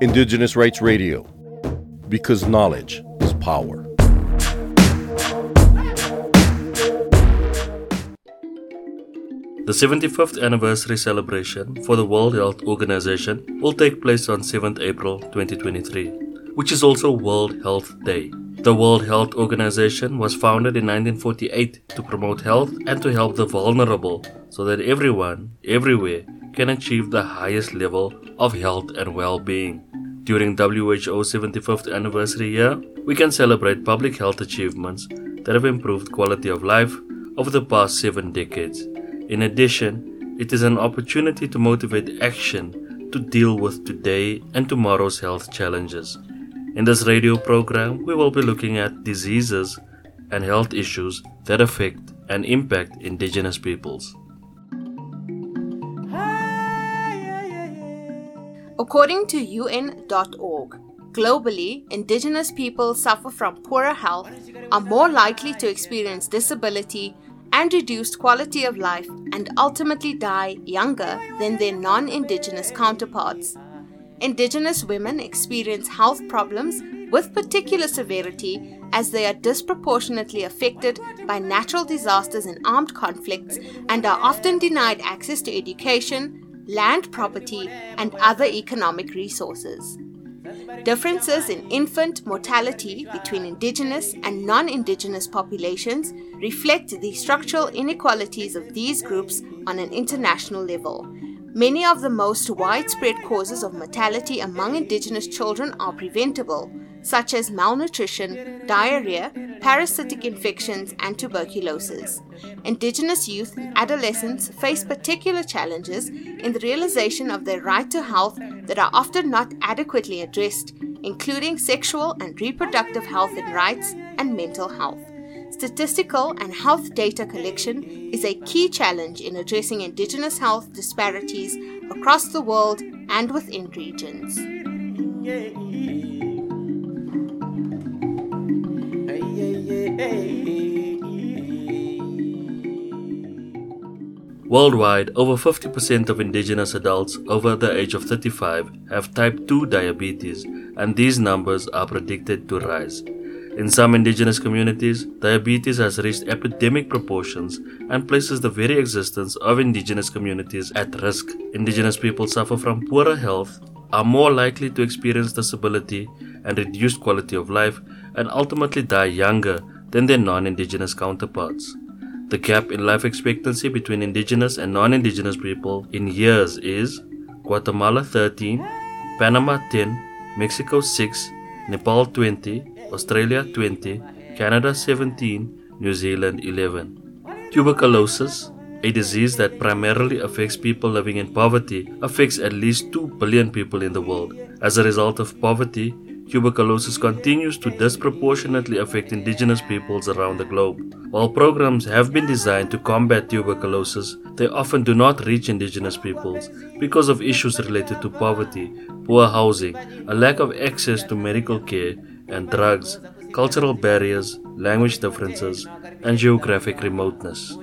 Indigenous Rights Radio, because knowledge is power. The 75th anniversary celebration for the World Health Organization will take place on 7th April 2023, which is also World Health Day. The World Health Organization was founded in 1948 to promote health and to help the vulnerable so that everyone, everywhere, can achieve the highest level of health and well being. During WHO's 75th anniversary year, we can celebrate public health achievements that have improved quality of life over the past seven decades. In addition, it is an opportunity to motivate action to deal with today and tomorrow's health challenges. In this radio program, we will be looking at diseases and health issues that affect and impact indigenous peoples. According to UN.org, globally, indigenous people suffer from poorer health, are more likely to experience disability and reduced quality of life and ultimately die younger than their non indigenous counterparts. Indigenous women experience health problems with particular severity as they are disproportionately affected by natural disasters and armed conflicts and are often denied access to education, land property, and other economic resources. Differences in infant mortality between indigenous and non indigenous populations reflect the structural inequalities of these groups on an international level. Many of the most widespread causes of mortality among indigenous children are preventable, such as malnutrition, diarrhea, parasitic infections, and tuberculosis. Indigenous youth and adolescents face particular challenges in the realization of their right to health that are often not adequately addressed, including sexual and reproductive health and rights and mental health. Statistical and health data collection is a key challenge in addressing Indigenous health disparities across the world and within regions. Worldwide, over 50% of indigenous adults over the age of 35 have type 2 diabetes, and these numbers are predicted to rise. In some indigenous communities, diabetes has reached epidemic proportions and places the very existence of indigenous communities at risk. Indigenous people suffer from poorer health, are more likely to experience disability and reduced quality of life, and ultimately die younger than their non indigenous counterparts. The gap in life expectancy between indigenous and non indigenous people in years is Guatemala 13, Panama 10, Mexico 6, Nepal 20, Australia 20, Canada 17, New Zealand 11. Tuberculosis, a disease that primarily affects people living in poverty, affects at least 2 billion people in the world. As a result of poverty, tuberculosis continues to disproportionately affect indigenous peoples around the globe. While programs have been designed to combat tuberculosis, they often do not reach indigenous peoples because of issues related to poverty, poor housing, a lack of access to medical care, and drugs, cultural barriers, language differences, and geographic remoteness.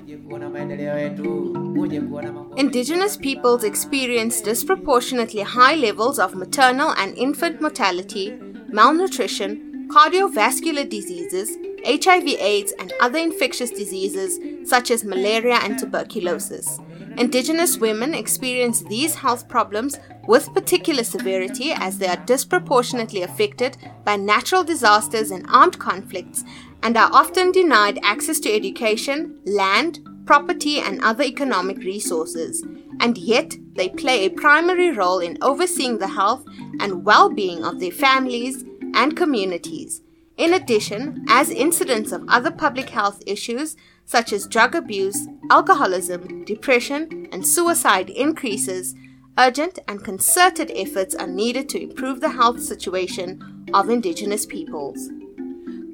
Indigenous peoples experience disproportionately high levels of maternal and infant mortality, malnutrition, cardiovascular diseases, HIV/AIDS, and other infectious diseases such as malaria and tuberculosis. Indigenous women experience these health problems with particular severity as they are disproportionately affected by natural disasters and armed conflicts and are often denied access to education, land, property, and other economic resources. And yet, they play a primary role in overseeing the health and well being of their families and communities. In addition, as incidents of other public health issues such as drug abuse, alcoholism, depression, and suicide increases, urgent and concerted efforts are needed to improve the health situation of Indigenous peoples.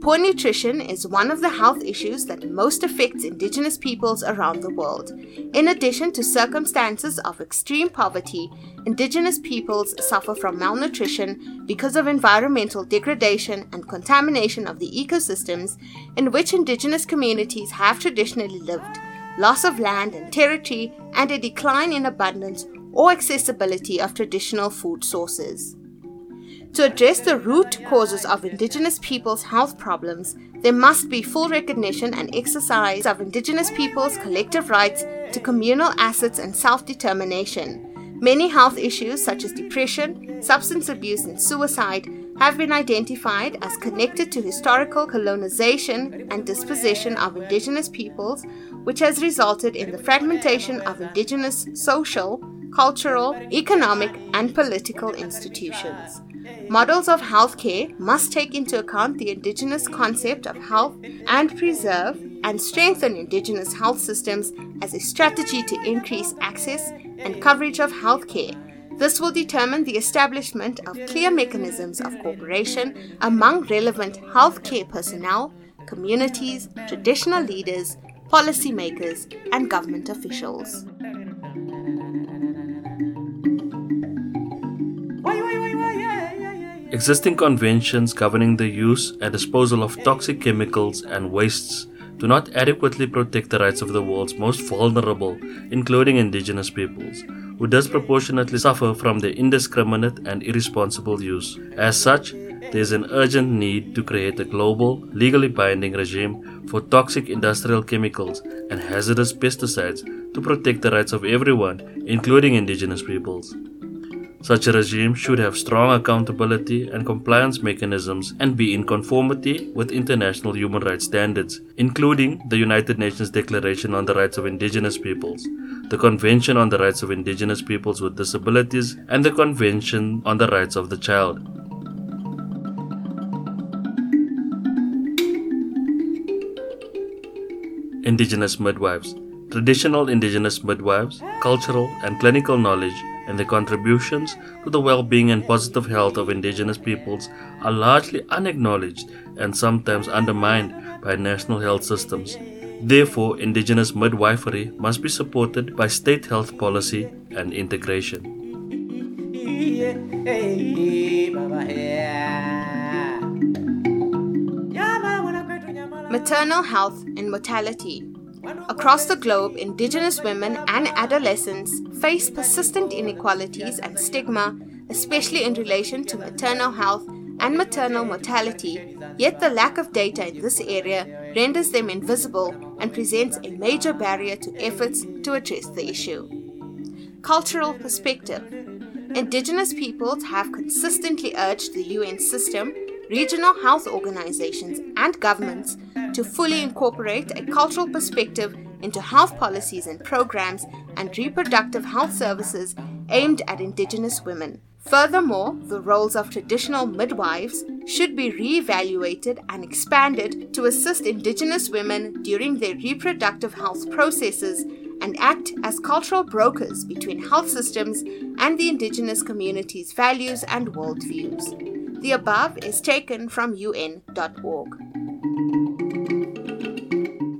Poor nutrition is one of the health issues that most affects Indigenous peoples around the world. In addition to circumstances of extreme poverty, Indigenous peoples suffer from malnutrition because of environmental degradation and contamination of the ecosystems in which Indigenous communities have traditionally lived, loss of land and territory, and a decline in abundance or accessibility of traditional food sources. To address the root causes of Indigenous peoples' health problems, there must be full recognition and exercise of Indigenous peoples' collective rights to communal assets and self determination. Many health issues, such as depression, substance abuse, and suicide, have been identified as connected to historical colonization and dispossession of Indigenous peoples, which has resulted in the fragmentation of Indigenous social, cultural, economic, and political institutions. Models of healthcare must take into account the Indigenous concept of health and preserve and strengthen Indigenous health systems as a strategy to increase access and coverage of healthcare. This will determine the establishment of clear mechanisms of cooperation among relevant healthcare personnel, communities, traditional leaders, policymakers, and government officials. Existing conventions governing the use and disposal of toxic chemicals and wastes do not adequately protect the rights of the world's most vulnerable, including indigenous peoples, who disproportionately suffer from their indiscriminate and irresponsible use. As such, there is an urgent need to create a global, legally binding regime for toxic industrial chemicals and hazardous pesticides to protect the rights of everyone, including indigenous peoples. Such a regime should have strong accountability and compliance mechanisms and be in conformity with international human rights standards, including the United Nations Declaration on the Rights of Indigenous Peoples, the Convention on the Rights of Indigenous Peoples with Disabilities, and the Convention on the Rights of the Child. Indigenous midwives. Traditional indigenous midwives, cultural and clinical knowledge and their contributions to the well being and positive health of indigenous peoples are largely unacknowledged and sometimes undermined by national health systems. Therefore, indigenous midwifery must be supported by state health policy and integration. Maternal health and mortality Across the globe, Indigenous women and adolescents face persistent inequalities and stigma, especially in relation to maternal health and maternal mortality, yet the lack of data in this area renders them invisible and presents a major barrier to efforts to address the issue. Cultural perspective Indigenous peoples have consistently urged the UN system, regional health organizations, and governments to fully incorporate a cultural perspective into health policies and programs and reproductive health services aimed at Indigenous women. Furthermore, the roles of traditional midwives should be re-evaluated and expanded to assist Indigenous women during their reproductive health processes and act as cultural brokers between health systems and the Indigenous community's values and worldviews. The above is taken from UN.org.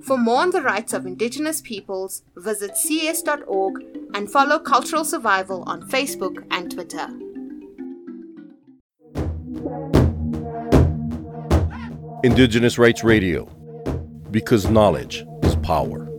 For more on the rights of Indigenous peoples, visit cs.org and follow Cultural Survival on Facebook and Twitter. Indigenous Rights Radio, because knowledge is power.